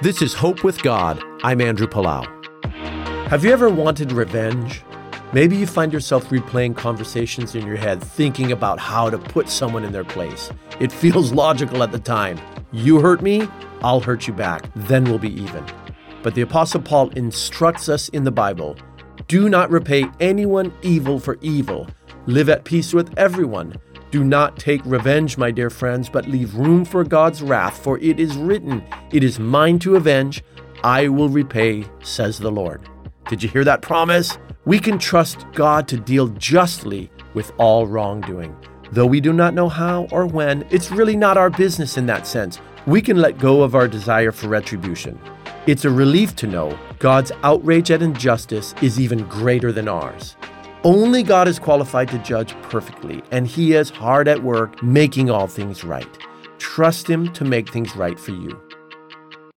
This is Hope with God. I'm Andrew Palau. Have you ever wanted revenge? Maybe you find yourself replaying conversations in your head, thinking about how to put someone in their place. It feels logical at the time. You hurt me, I'll hurt you back. Then we'll be even. But the Apostle Paul instructs us in the Bible do not repay anyone evil for evil. Live at peace with everyone. Do not take revenge, my dear friends, but leave room for God's wrath, for it is written, It is mine to avenge, I will repay, says the Lord. Did you hear that promise? We can trust God to deal justly with all wrongdoing. Though we do not know how or when, it's really not our business in that sense. We can let go of our desire for retribution. It's a relief to know God's outrage at injustice is even greater than ours. Only God is qualified to judge perfectly, and He is hard at work making all things right. Trust Him to make things right for you.